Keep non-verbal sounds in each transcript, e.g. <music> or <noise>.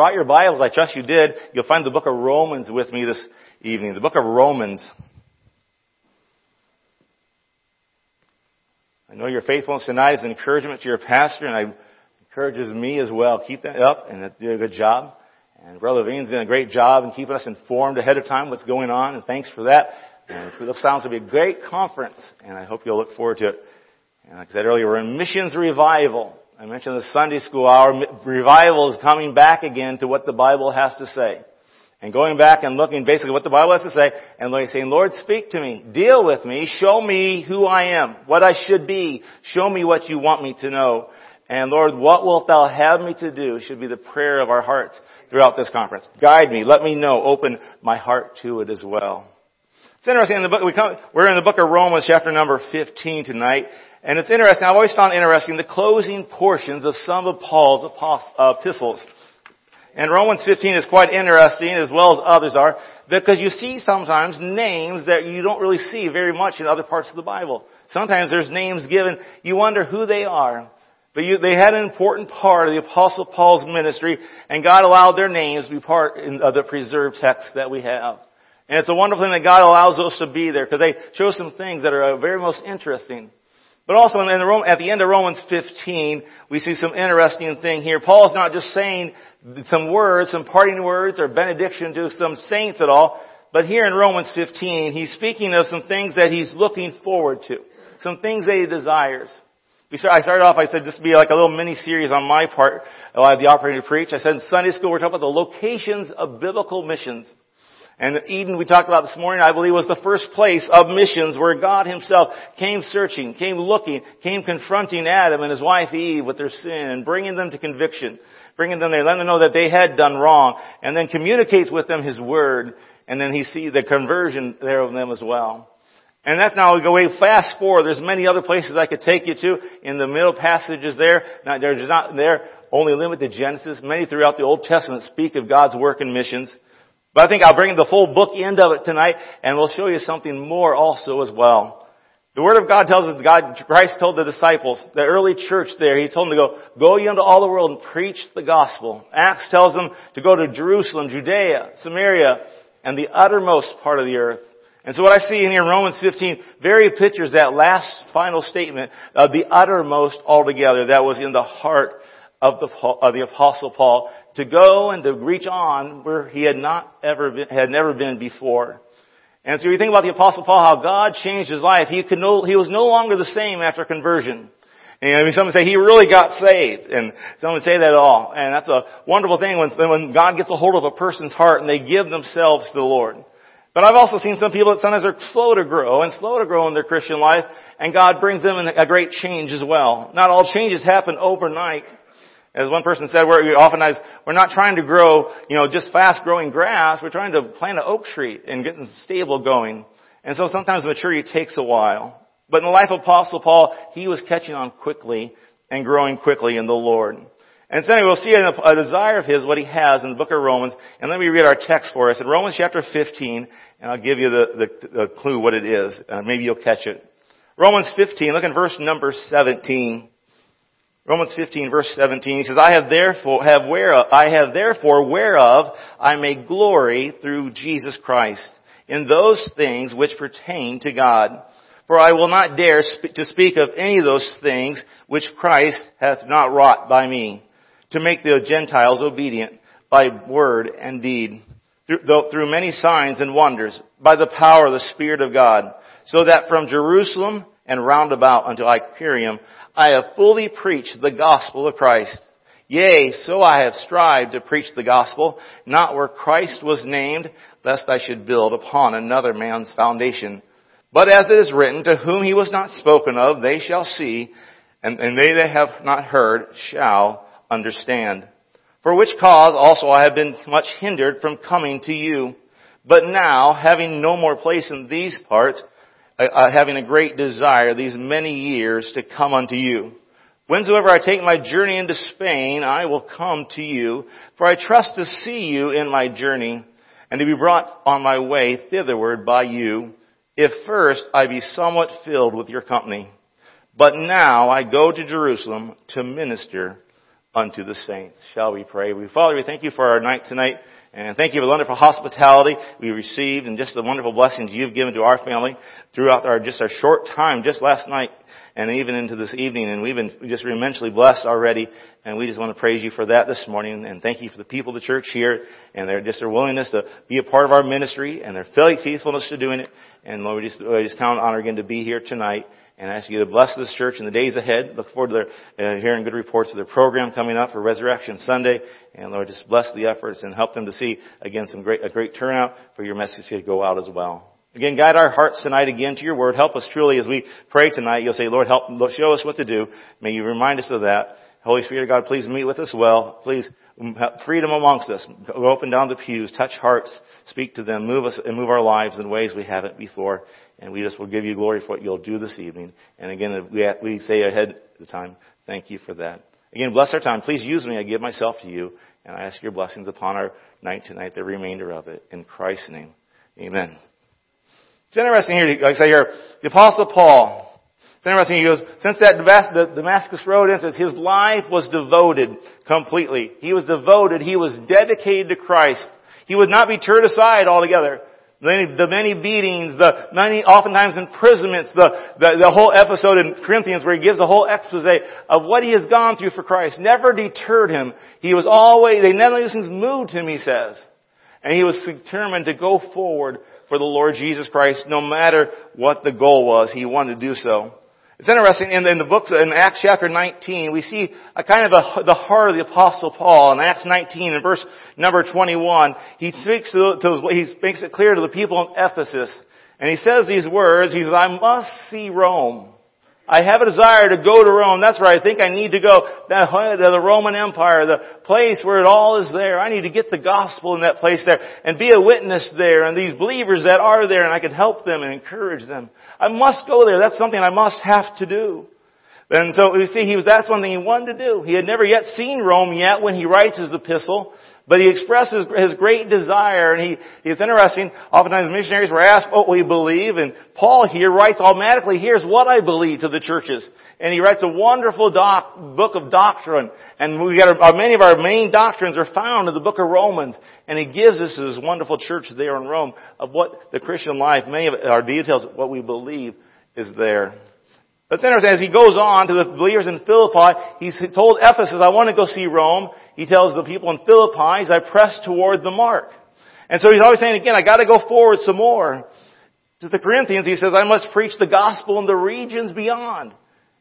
brought your Bibles, I trust you did, you'll find the book of Romans with me this evening. The book of Romans. I know your faithfulness tonight is an encouragement to your pastor, and I encourages me as well. Keep that up, and do a good job. And Brother Levine's doing a great job in keeping us informed ahead of time what's going on, and thanks for that. And it sounds to be a great conference, and I hope you'll look forward to it. And like I said earlier, we're in missions revival. I mentioned the Sunday school hour. Revival is coming back again to what the Bible has to say. And going back and looking basically what the Bible has to say and saying, Lord, speak to me. Deal with me. Show me who I am. What I should be. Show me what you want me to know. And Lord, what wilt thou have me to do should be the prayer of our hearts throughout this conference. Guide me. Let me know. Open my heart to it as well. It's interesting in the book, we come, we're in the book of Romans chapter number 15 tonight. And it's interesting, I've always found interesting the closing portions of some of Paul's epistles. And Romans 15 is quite interesting as well as others are because you see sometimes names that you don't really see very much in other parts of the Bible. Sometimes there's names given, you wonder who they are. But you, they had an important part of the Apostle Paul's ministry and God allowed their names to be part of the preserved text that we have. And it's a wonderful thing that God allows those to be there because they show some things that are uh, very most interesting. But also in the, at the end of Romans 15, we see some interesting thing here. Paul's not just saying some words, some parting words or benediction to some saints at all, but here in Romans 15, he's speaking of some things that he's looking forward to. Some things that he desires. Start, I started off, I said this would be like a little mini series on my part. I have the opportunity to preach. I said in Sunday school we're talking about the locations of biblical missions. And Eden, we talked about this morning, I believe was the first place of missions where God himself came searching, came looking, came confronting Adam and his wife Eve with their sin and bringing them to conviction, bringing them there, letting them know that they had done wrong, and then communicates with them his word, and then he sees the conversion there of them as well. And that's now we go way fast forward. There's many other places I could take you to in the middle passages there. Now, there's not there only limited Genesis. Many throughout the Old Testament speak of God's work and missions. But I think I'll bring the full book end of it tonight and we'll show you something more also as well. The Word of God tells us God, Christ told the disciples, the early church there, He told them to go, go ye into all the world and preach the gospel. Acts tells them to go to Jerusalem, Judea, Samaria, and the uttermost part of the earth. And so what I see in here in Romans 15 very pictures that last final statement of the uttermost altogether that was in the heart of the, of the apostle Paul to go and to reach on where he had not ever been, had never been before. And so you think about the apostle Paul, how God changed his life. He could no, he was no longer the same after conversion. And I mean, some would say he really got saved, and some would say that at all. And that's a wonderful thing when, when God gets a hold of a person's heart and they give themselves to the Lord. But I've also seen some people that sometimes are slow to grow and slow to grow in their Christian life, and God brings them in a great change as well. Not all changes happen overnight. As one person said, we're oftentimes, we're not trying to grow, you know, just fast growing grass. We're trying to plant an oak tree and get stable going. And so sometimes maturity takes a while. But in the life of Apostle Paul, he was catching on quickly and growing quickly in the Lord. And so anyway, we'll see a, a desire of his, what he has in the book of Romans. And let me read our text for us in Romans chapter 15, and I'll give you the, the, the clue what it is. Uh, maybe you'll catch it. Romans 15, look at verse number 17. Romans 15 verse 17, he says, I have therefore, have whereof, I have therefore whereof I may glory through Jesus Christ in those things which pertain to God. For I will not dare sp- to speak of any of those things which Christ hath not wrought by me, to make the Gentiles obedient by word and deed, through, through many signs and wonders, by the power of the Spirit of God, so that from Jerusalem and round about unto Iconium, I have fully preached the gospel of Christ. Yea, so I have strived to preach the gospel, not where Christ was named, lest I should build upon another man's foundation. But as it is written, to whom he was not spoken of, they shall see, and, and they that have not heard shall understand. For which cause also I have been much hindered from coming to you. But now, having no more place in these parts, uh, having a great desire these many years to come unto you. Whensoever I take my journey into Spain, I will come to you, for I trust to see you in my journey, and to be brought on my way thitherward by you, if first I be somewhat filled with your company. But now I go to Jerusalem to minister unto the saints. Shall we pray? We, Father, we thank you for our night tonight. And thank you for the wonderful hospitality we received and just the wonderful blessings you've given to our family throughout our, just our short time, just last night and even into this evening. And we've been just immensely blessed already. And we just want to praise you for that this morning. And thank you for the people of the church here and their, just their willingness to be a part of our ministry and their faithfulness to doing it. And Lord, we just, we just count on honor again to be here tonight and I ask you to bless this church in the days ahead. Look forward to their, uh, hearing good reports of their program coming up for Resurrection Sunday. And Lord, just bless the efforts and help them to see, again, some great, a great turnout for your message to go out as well. Again, guide our hearts tonight again to your word. Help us truly as we pray tonight. You'll say, Lord, help, show us what to do. May you remind us of that. Holy Spirit of God, please meet with us well. Please freedom amongst us. Go up and down the pews, touch hearts, speak to them, move us and move our lives in ways we haven't before. And we just will give you glory for what you'll do this evening. And again, we, say ahead of the time, thank you for that. Again, bless our time. Please use me. I give myself to you. And I ask your blessings upon our night tonight, the remainder of it. In Christ's name. Amen. It's interesting here, like I say here, the apostle Paul, it's interesting, he goes, since that Damascus Road incident, his life was devoted completely. He was devoted, he was dedicated to Christ. He would not be turned aside altogether the many beatings, the many oftentimes imprisonments, the, the, the whole episode in Corinthians where he gives a whole expose of what he has gone through for Christ never deterred him. He was always, they of these things moved him, he says. And he was determined to go forward for the Lord Jesus Christ no matter what the goal was. He wanted to do so. It's interesting, in, in the books, in Acts chapter 19, we see a kind of a, the heart of the apostle Paul. In Acts 19, in verse number 21, he speaks to, to, he makes it clear to the people in Ephesus. And he says these words, he says, I must see Rome. I have a desire to go to Rome. That's where I think I need to go. The Roman Empire, the place where it all is there. I need to get the gospel in that place there and be a witness there and these believers that are there and I can help them and encourage them. I must go there. That's something I must have to do. And so you see, he was, that's one thing he wanted to do. He had never yet seen Rome yet when he writes his epistle. But he expresses his great desire, and he, it's interesting, oftentimes missionaries were asked what we believe, and Paul here writes automatically, here's what I believe to the churches. And he writes a wonderful doc, book of doctrine, and we got a, many of our main doctrines are found in the book of Romans, and he gives us this wonderful church there in Rome of what the Christian life, many of our details, what we believe is there. Interesting, as he goes on to the believers in Philippi, he's told Ephesus, I want to go see Rome. He tells the people in Philippi, I press toward the mark. And so he's always saying again, I gotta go forward some more. To the Corinthians, he says, I must preach the gospel in the regions beyond.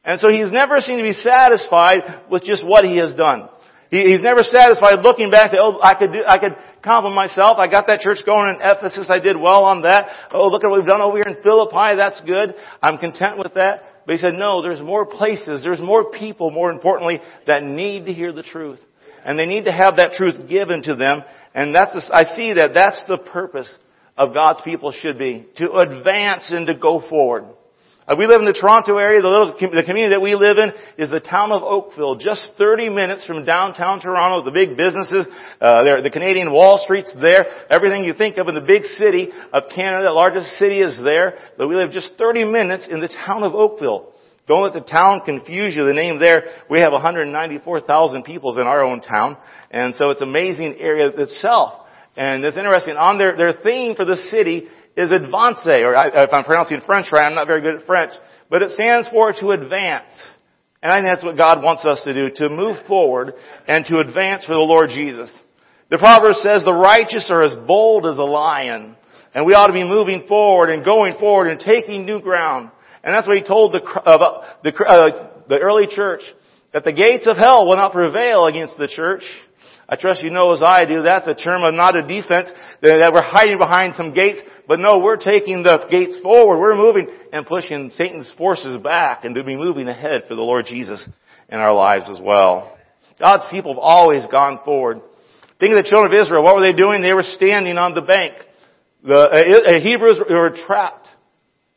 And so he's never seemed to be satisfied with just what he has done. He, he's never satisfied looking back to, oh, I could do, I could compliment myself. I got that church going in Ephesus. I did well on that. Oh, look at what we've done over here in Philippi. That's good. I'm content with that. But he said, no, there's more places, there's more people, more importantly, that need to hear the truth. And they need to have that truth given to them. And that's, the, I see that that's the purpose of God's people should be. To advance and to go forward. Uh, we live in the Toronto area. The little the community that we live in is the town of Oakville, just 30 minutes from downtown Toronto. The big businesses, uh, there, the Canadian Wall Street's there. Everything you think of in the big city of Canada, the largest city is there. But we live just 30 minutes in the town of Oakville. Don't let the town confuse you. The name there, we have 194,000 people in our own town. And so it's an amazing area itself. And it's interesting. On their, their theme for the city is advance, or if I'm pronouncing French right, I'm not very good at French, but it stands for to advance. And I think that's what God wants us to do, to move forward and to advance for the Lord Jesus. The proverb says the righteous are as bold as a lion. And we ought to be moving forward and going forward and taking new ground. And that's what he told the, uh, the, uh, the early church, that the gates of hell will not prevail against the church. I trust you know as I do, that's a term of not a defense, that we're hiding behind some gates, but no, we're taking the gates forward. We're moving and pushing Satan's forces back and to be moving ahead for the Lord Jesus in our lives as well. God's people have always gone forward. Think of the children of Israel. What were they doing? They were standing on the bank. The uh, Hebrews were trapped.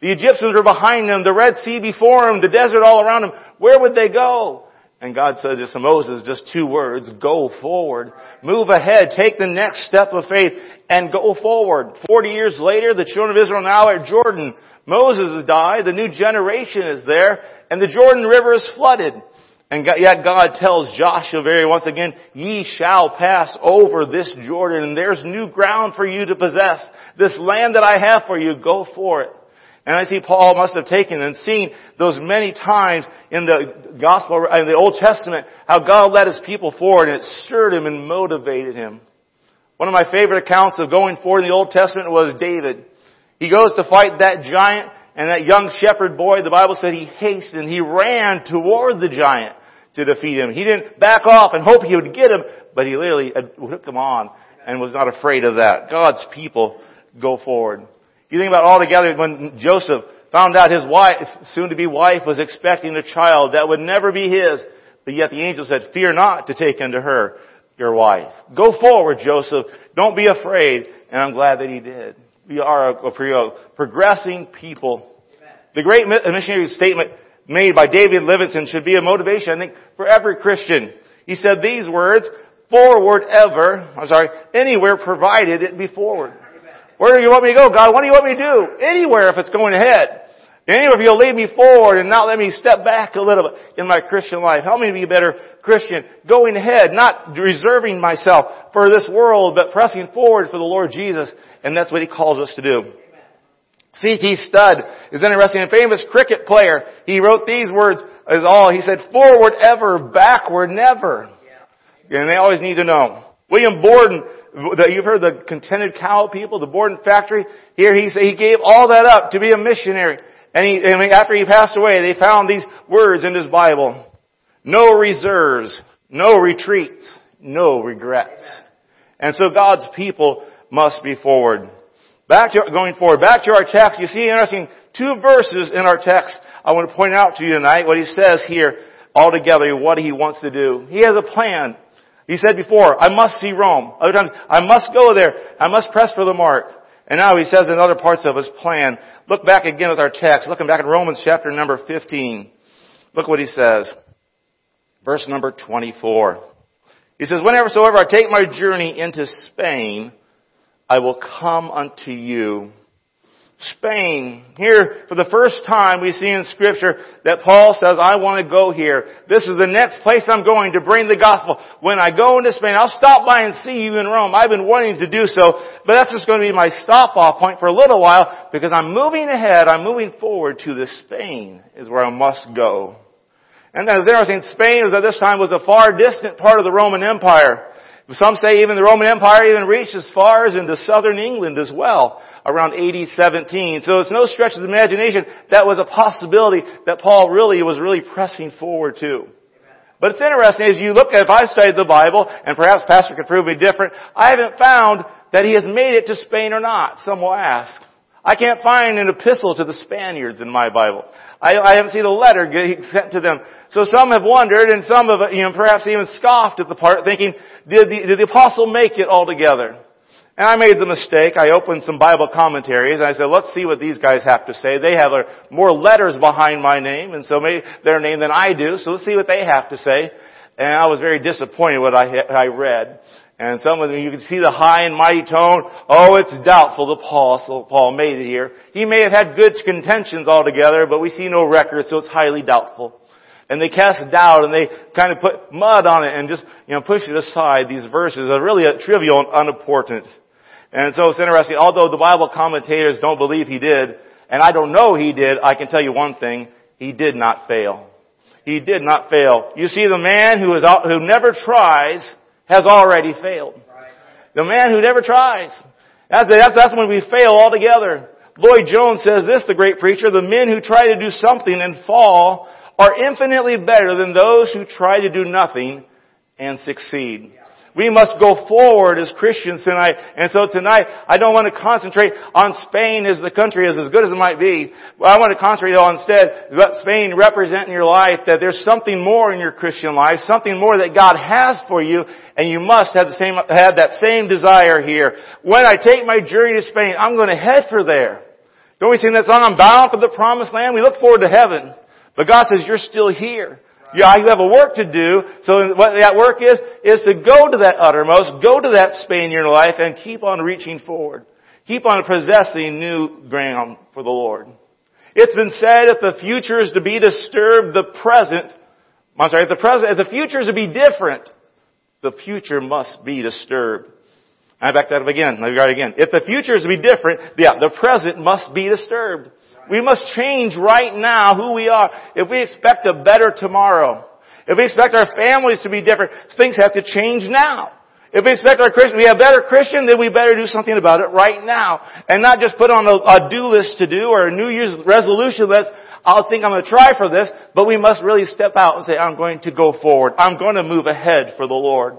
The Egyptians were behind them. The Red Sea before them. The desert all around them. Where would they go? And God said to Moses just two words, go forward. Move ahead. Take the next step of faith and go forward. Forty years later, the children of Israel now at Jordan. Moses has died. The new generation is there and the Jordan River is flooded. And yet God tells Joshua very once again, ye shall pass over this Jordan and there's new ground for you to possess. This land that I have for you, go for it. And I see Paul must have taken and seen those many times in the gospel, in the Old Testament, how God led his people forward and it stirred him and motivated him. One of my favorite accounts of going forward in the Old Testament was David. He goes to fight that giant and that young shepherd boy, the Bible said he hastened, he ran toward the giant to defeat him. He didn't back off and hope he would get him, but he literally took him on and was not afraid of that. God's people go forward. You think about all together when Joseph found out his wife, soon to be wife, was expecting a child that would never be his, but yet the angel said, fear not to take unto her your wife. Go forward, Joseph. Don't be afraid. And I'm glad that he did. We are a, a progressing people. The great missionary statement made by David Livingstone should be a motivation, I think, for every Christian. He said these words, forward ever, I'm sorry, anywhere provided it be forward. Where do you want me to go, God? What do you want me to do? Anywhere if it's going ahead. Anywhere if you'll lead me forward and not let me step back a little bit in my Christian life. Help me to be a better Christian. Going ahead, not reserving myself for this world, but pressing forward for the Lord Jesus. And that's what He calls us to do. C.T. Studd is an interesting. A famous cricket player. He wrote these words as all. He said, forward ever, backward never. And they always need to know. William Borden, you've heard the contented cow people, the Borden factory. Here he he gave all that up to be a missionary. And, he, and after he passed away, they found these words in his Bible. No reserves, no retreats, no regrets. And so God's people must be forward. Back to, going forward, back to our text, you see interesting two verses in our text I want to point out to you tonight, what he says here altogether, what he wants to do. He has a plan. He said before, I must see Rome. Other times, I must go there. I must press for the mark. And now he says in other parts of his plan, look back again with our text, looking back at Romans chapter number 15. Look what he says. Verse number 24. He says, whenever soever I take my journey into Spain, I will come unto you. Spain. Here, for the first time, we see in scripture that Paul says, I want to go here. This is the next place I'm going to bring the gospel. When I go into Spain, I'll stop by and see you in Rome. I've been wanting to do so, but that's just going to be my stop off point for a little while because I'm moving ahead, I'm moving forward to the Spain is where I must go. And that is interesting. Spain was at this time was a far distant part of the Roman Empire. Some say even the Roman Empire even reached as far as into southern England as well, around AD 17. So it's no stretch of the imagination that was a possibility that Paul really was really pressing forward to. But it's interesting as you look at, if I studied the Bible, and perhaps Pastor could prove me different, I haven't found that he has made it to Spain or not. Some will ask. I can't find an epistle to the Spaniards in my Bible. I, I haven't seen a letter <laughs> sent to them. So some have wondered, and some have, you know, perhaps even scoffed at the part, thinking, did the, did the apostle make it altogether? And I made the mistake. I opened some Bible commentaries and I said, let's see what these guys have to say. They have more letters behind my name and so maybe their name than I do. So let's see what they have to say. And I was very disappointed what I, I read. And some of them, you can see the high and mighty tone. Oh, it's doubtful the so Paul made it here. He may have had good contentions altogether, but we see no record, so it's highly doubtful. And they cast doubt and they kind of put mud on it and just, you know, push it aside. These verses are really trivial and unimportant. And so it's interesting, although the Bible commentators don't believe he did, and I don't know he did, I can tell you one thing, he did not fail. He did not fail. You see, the man who is, who never tries has already failed. The man who never tries. That's, that's, that's when we fail altogether. Lloyd Jones says this, the great preacher, the men who try to do something and fall are infinitely better than those who try to do nothing and succeed. We must go forward as Christians tonight. And so tonight, I don't want to concentrate on Spain as the country is as good as it might be. I want to concentrate on instead what Spain represent in your life, that there's something more in your Christian life, something more that God has for you, and you must have the same, have that same desire here. When I take my journey to Spain, I'm going to head for there. Don't we sing that song, I'm bound for the promised land? We look forward to heaven. But God says, you're still here. Yeah, you have a work to do. So what that work is, is to go to that uttermost, go to that Spain in your life and keep on reaching forward. Keep on possessing new ground for the Lord. It's been said if the future is to be disturbed, the present I'm sorry, if the present, if the future is to be different, the future must be disturbed. I back that up again. Let me it again. If the future is to be different, yeah, the present must be disturbed. We must change right now who we are. If we expect a better tomorrow, if we expect our families to be different, things have to change now. If we expect our Christian we a better Christian, then we better do something about it right now. And not just put on a, a do list to do or a New Year's resolution list. I'll think I'm going to try for this, but we must really step out and say, I'm going to go forward. I'm going to move ahead for the Lord.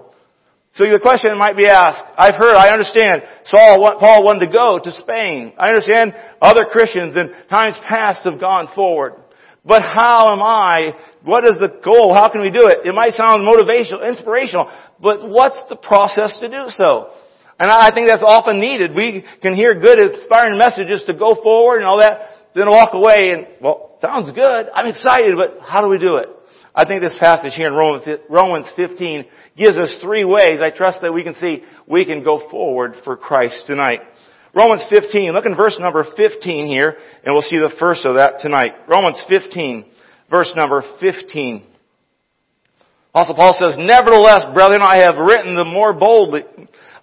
So the question might be asked, I've heard, I understand Saul, Paul wanted to go to Spain. I understand other Christians in times past have gone forward. But how am I? What is the goal? How can we do it? It might sound motivational, inspirational, but what's the process to do so? And I think that's often needed. We can hear good, inspiring messages to go forward and all that, then walk away and, well, sounds good. I'm excited, but how do we do it? I think this passage here in Romans 15 gives us three ways I trust that we can see we can go forward for Christ tonight. Romans 15, look in verse number 15 here, and we'll see the first of that tonight. Romans 15, verse number 15. Also Paul says, Nevertheless, brethren, I have written the more boldly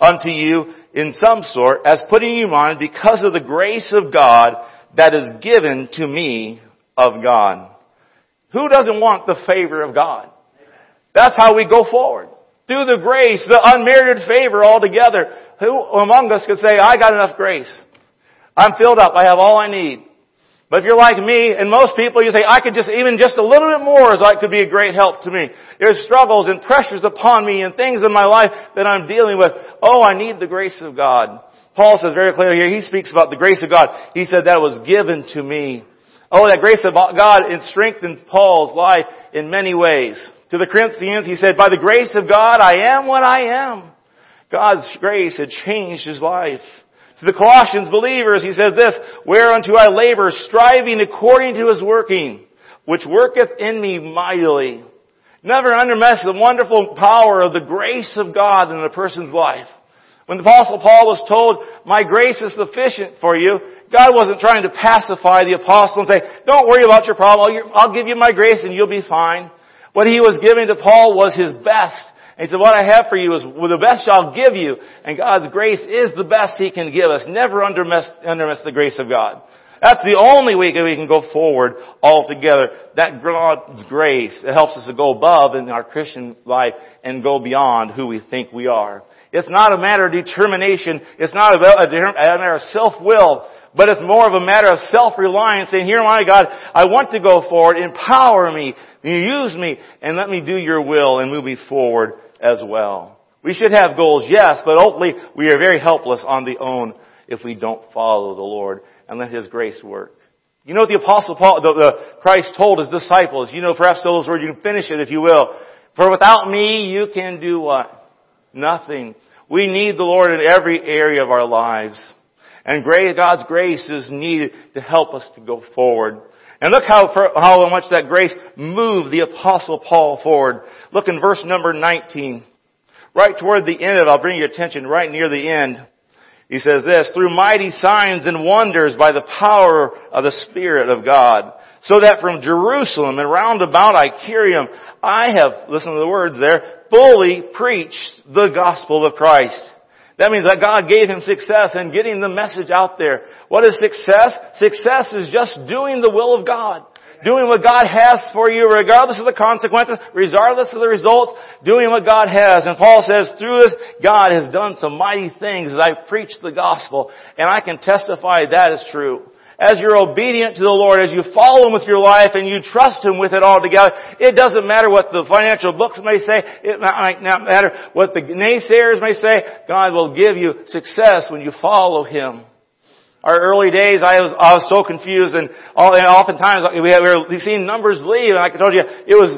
unto you in some sort, as putting you mind because of the grace of God that is given to me of God. Who doesn't want the favor of God? That's how we go forward through the grace, the unmerited favor altogether. Who among us could say, I got enough grace? I'm filled up. I have all I need. But if you're like me and most people, you say, I could just, even just a little bit more as I could be a great help to me. There's struggles and pressures upon me and things in my life that I'm dealing with. Oh, I need the grace of God. Paul says very clearly here, he speaks about the grace of God. He said that was given to me. Oh, that grace of God, strengthens Paul's life in many ways. To the Corinthians, he said, by the grace of God, I am what I am. God's grace had changed his life. To the Colossians believers, he says this, whereunto I labor, striving according to his working, which worketh in me mightily. Never underestimate the wonderful power of the grace of God in a person's life. When the apostle Paul was told, my grace is sufficient for you, God wasn't trying to pacify the apostle and say, don't worry about your problem, I'll give you my grace and you'll be fine. What he was giving to Paul was his best. And he said, what I have for you is the best I'll give you. And God's grace is the best he can give us. Never undermiss the grace of God. That's the only way we can go forward altogether. That God's grace that helps us to go above in our Christian life and go beyond who we think we are. It's not a matter of determination. It's not a matter of self-will, but it's more of a matter of self-reliance saying, here my God, I want to go forward. Empower me. Use me and let me do your will and move me forward as well. We should have goals, yes, but ultimately we are very helpless on the own if we don't follow the Lord and let His grace work. You know what the apostle Paul, the, the Christ told his disciples, you know perhaps those words, you can finish it if you will. For without me, you can do what? Nothing. We need the Lord in every area of our lives. And God's grace is needed to help us to go forward. And look how, how much that grace moved the apostle Paul forward. Look in verse number 19. Right toward the end of it, I'll bring your attention right near the end. He says this, through mighty signs and wonders by the power of the Spirit of God. So that from Jerusalem and round about Iconium, I have, listen to the words there, fully preached the gospel of Christ. That means that God gave him success in getting the message out there. What is success? Success is just doing the will of God. Doing what God has for you regardless of the consequences, regardless of the results, doing what God has. And Paul says, through this, God has done some mighty things as I preach the gospel. And I can testify that is true as you're obedient to the Lord, as you follow Him with your life and you trust Him with it all together, it doesn't matter what the financial books may say, it might not matter what the naysayers may say, God will give you success when you follow Him. Our early days, I was, I was so confused and, all, and oftentimes we, had, we were seeing numbers leave and I told you, it was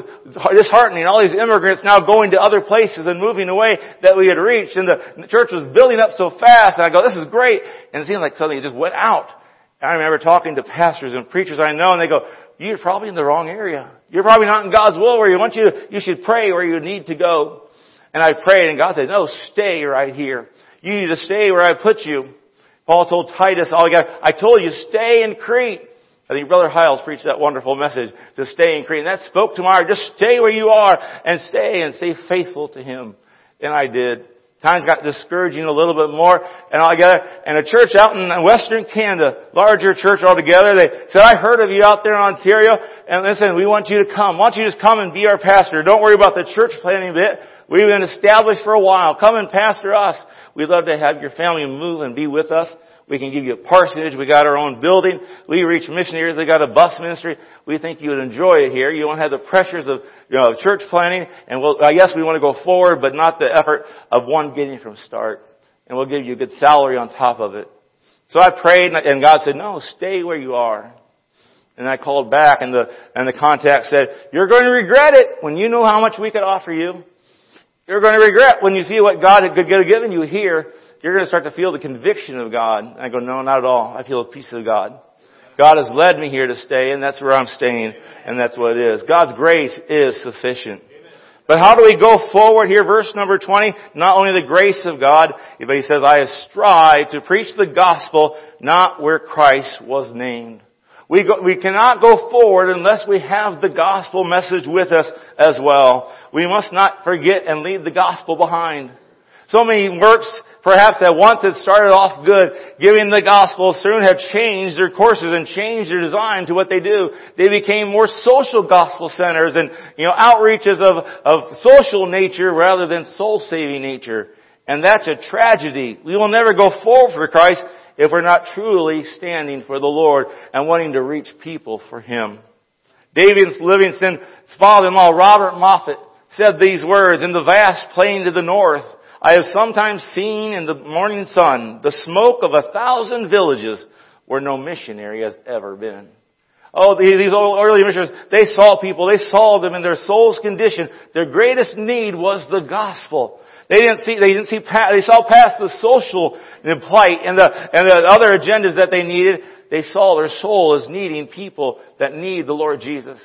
disheartening. All these immigrants now going to other places and moving away that we had reached and the church was building up so fast and I go, this is great. And it seemed like something just went out. I remember talking to pastors and preachers I know and they go, you're probably in the wrong area. You're probably not in God's will where you want you, you should pray where you need to go. And I prayed and God said, no, stay right here. You need to stay where I put you. Paul told Titus, I told you, stay in Crete. I think Brother Hiles preached that wonderful message to stay in Crete. And that spoke to my heart. Just stay where you are and stay and stay faithful to Him. And I did. Times got discouraging a little bit more and all together. And a church out in Western Canada, larger church altogether, they said, I heard of you out there in Ontario and listen, we want you to come. Why don't you just come and be our pastor? Don't worry about the church planning bit. We've been established for a while. Come and pastor us. We'd love to have your family move and be with us. We can give you a parsonage. We got our own building. We reach missionaries. We got a bus ministry. We think you would enjoy it here. You won't have the pressures of, you know, church planning. And we'll, I guess we want to go forward, but not the effort of one getting from start. And we'll give you a good salary on top of it. So I prayed and God said, no, stay where you are. And I called back and the, and the contact said, you're going to regret it when you know how much we could offer you. You're going to regret when you see what God had given you here you're going to start to feel the conviction of God. And I go, no, not at all. I feel a peace of God. God has led me here to stay, and that's where I'm staying, and that's what it is. God's grace is sufficient. But how do we go forward here? Verse number 20, not only the grace of God, but he says, I strive to preach the gospel not where Christ was named. We, go, we cannot go forward unless we have the gospel message with us as well. We must not forget and leave the gospel behind. So many works, perhaps that once had started off good, giving the gospel, soon have changed their courses and changed their design to what they do. They became more social gospel centers and, you know, outreaches of, of social nature rather than soul-saving nature. And that's a tragedy. We will never go forward for Christ if we're not truly standing for the Lord and wanting to reach people for Him. David Livingstone's father-in-law, Robert Moffat, said these words, in the vast plain to the north, I have sometimes seen in the morning sun the smoke of a thousand villages where no missionary has ever been. Oh, these early missionaries, they saw people, they saw them in their soul's condition. Their greatest need was the gospel. They didn't see, they didn't see, they saw past the social plight and the, and the other agendas that they needed. They saw their soul as needing people that need the Lord Jesus.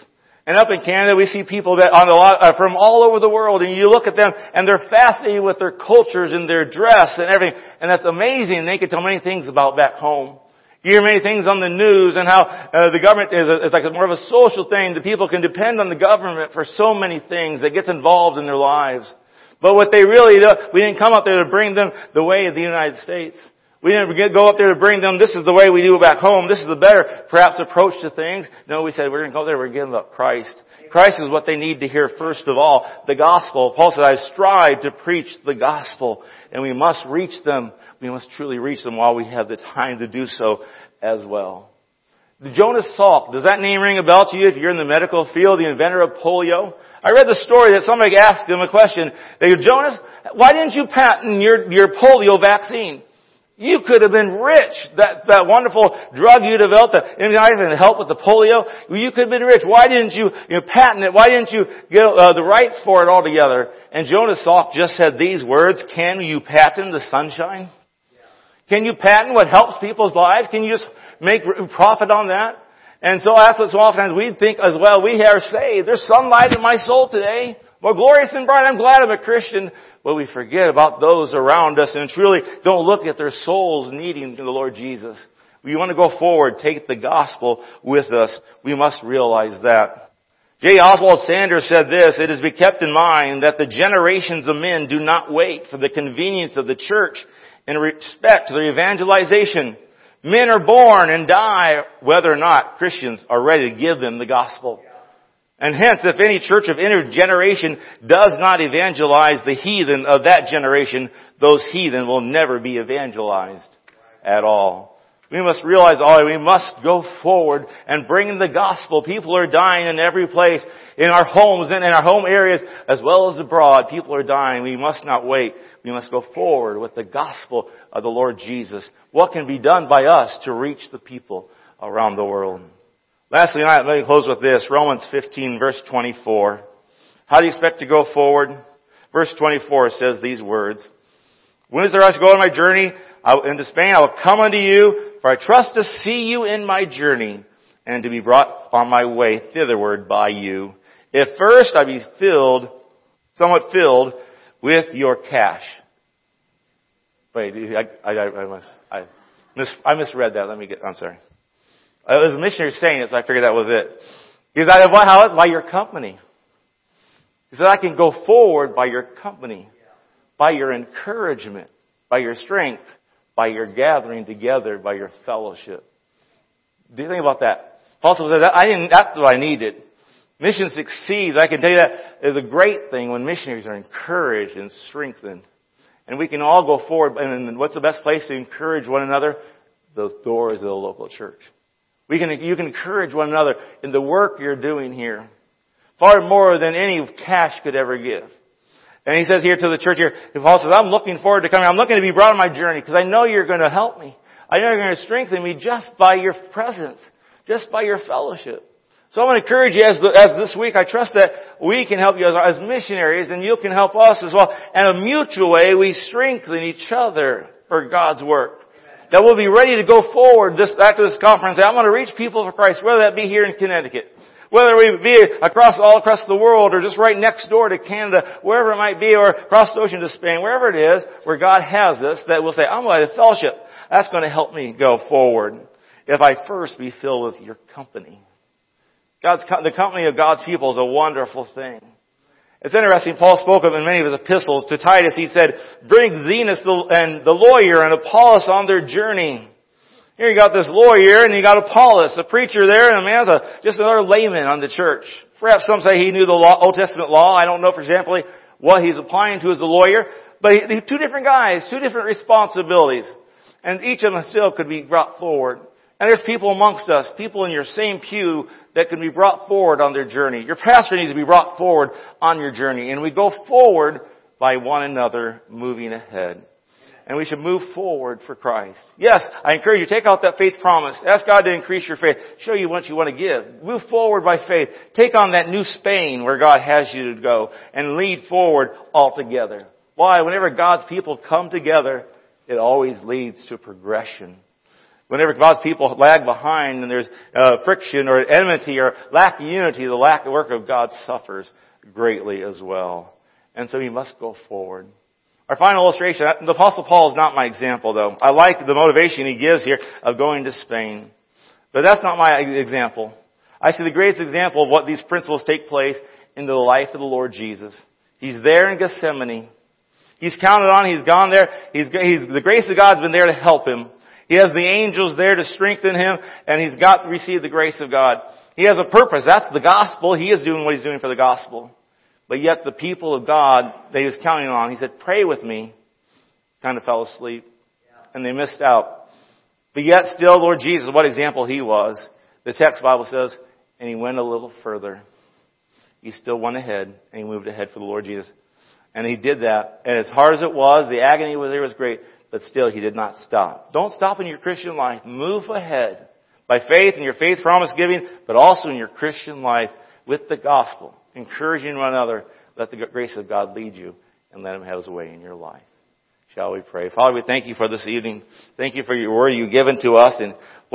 And up in Canada, we see people that on a lot, uh, from all over the world, and you look at them, and they're fascinated with their cultures and their dress and everything, and that's amazing. They can tell many things about back home. You hear many things on the news and how uh, the government is, a, is like a, more of a social thing. The people can depend on the government for so many things that gets involved in their lives. But what they really do, we didn't come up there to bring them the way of the United States. We didn't go up there to bring them, this is the way we do it back home, this is the better, perhaps, approach to things. No, we said, we're going to go there, we're giving up Christ. Christ is what they need to hear first of all, the gospel. Paul said, I strive to preach the gospel, and we must reach them. We must truly reach them while we have the time to do so as well. Jonas Salk, does that name ring a bell to you if you're in the medical field, the inventor of polio? I read the story that somebody asked him a question. They go, Jonas, why didn't you patent your, your polio vaccine? You could have been rich. That, that wonderful drug you developed, the immunizing and help with the polio, you could have been rich. Why didn't you, you know, patent it? Why didn't you get uh, the rights for it altogether? And Jonas Salk just said these words, can you patent the sunshine? Can you patent what helps people's lives? Can you just make profit on that? And so that's what so often we think as well. We are saved. There's sunlight in my soul today. More glorious and bright. I'm glad I'm a Christian. But we forget about those around us and truly don't look at their souls needing the Lord Jesus. We want to go forward, take the gospel with us. We must realize that. J. Oswald Sanders said this, it is be kept in mind that the generations of men do not wait for the convenience of the church in respect to their evangelization. Men are born and die whether or not Christians are ready to give them the gospel. And hence, if any church of any generation does not evangelize the heathen of that generation, those heathen will never be evangelized at all. We must realize, oh, we must go forward and bring in the gospel. People are dying in every place, in our homes and in our home areas, as well as abroad. People are dying. We must not wait. We must go forward with the gospel of the Lord Jesus. What can be done by us to reach the people around the world? Lastly, let me close with this. Romans 15 verse 24. How do you expect to go forward? Verse 24 says these words. When is the rest go on my journey into Spain? I will come unto you, for I trust to see you in my journey, and to be brought on my way thitherward by you. If first I be filled, somewhat filled, with your cash. Wait, I, I, I, I must, I, mis, I misread that. Let me get, I'm sorry. It was a missionary saying it, so I figured that was it. He said, how is? By your company. He said, I can go forward by your company, by your encouragement, by your strength, by your gathering together, by your fellowship. Do you think about that? Paul said, I didn't, that's what I needed. Mission succeeds. I can tell you that is a great thing when missionaries are encouraged and strengthened. And we can all go forward. And what's the best place to encourage one another? The doors of the local church. We can, you can encourage one another in the work you're doing here. Far more than any cash could ever give. And he says here to the church here, Paul says, I'm looking forward to coming. I'm looking to be brought on my journey because I know you're going to help me. I know you're going to strengthen me just by your presence, just by your fellowship. So I want to encourage you as, the, as this week, I trust that we can help you as, as missionaries and you can help us as well. And a mutual way, we strengthen each other for God's work. That we'll be ready to go forward after this conference. I'm going to reach people for Christ, whether that be here in Connecticut, whether we be across, all across the world or just right next door to Canada, wherever it might be, or across the ocean to Spain, wherever it is, where God has us, that we'll say, I'm going to fellowship. That's going to help me go forward. If I first be filled with your company. God's, the company of God's people is a wonderful thing. It's interesting, Paul spoke of in many of his epistles to Titus, he said, bring Zenas and the lawyer and Apollos on their journey. Here you got this lawyer and you got Apollos, a preacher there, and a man, just another layman on the church. Perhaps some say he knew the law, Old Testament law. I don't know, for example, what he's applying to as a lawyer. But he, two different guys, two different responsibilities. And each of them still could be brought forward. And there's people amongst us, people in your same pew that can be brought forward on their journey. Your pastor needs to be brought forward on your journey. And we go forward by one another moving ahead. And we should move forward for Christ. Yes, I encourage you, take out that faith promise. Ask God to increase your faith. Show you what you want to give. Move forward by faith. Take on that new Spain where God has you to go and lead forward altogether. Why? Whenever God's people come together, it always leads to progression. Whenever God's people lag behind and there's uh, friction or enmity or lack of unity, the lack of work of God suffers greatly as well. And so he must go forward. Our final illustration, the Apostle Paul is not my example though. I like the motivation he gives here of going to Spain. But that's not my example. I see the greatest example of what these principles take place in the life of the Lord Jesus. He's there in Gethsemane. He's counted on, he's gone there, he's, he's, the grace of God's been there to help him. He has the angels there to strengthen him, and he's got to receive the grace of God. He has a purpose. That's the gospel. He is doing what he's doing for the gospel. But yet the people of God that he was counting on, he said, pray with me, kind of fell asleep. And they missed out. But yet still, Lord Jesus, what example he was. The text Bible says, and he went a little further. He still went ahead, and he moved ahead for the Lord Jesus. And he did that. And as hard as it was, the agony was there was great but still he did not stop. Don't stop in your Christian life. Move ahead by faith in your faith promise giving, but also in your Christian life with the gospel, encouraging one another. Let the grace of God lead you and let him have his way in your life. Shall we pray? Father, we thank you for this evening. Thank you for your word you've given to us and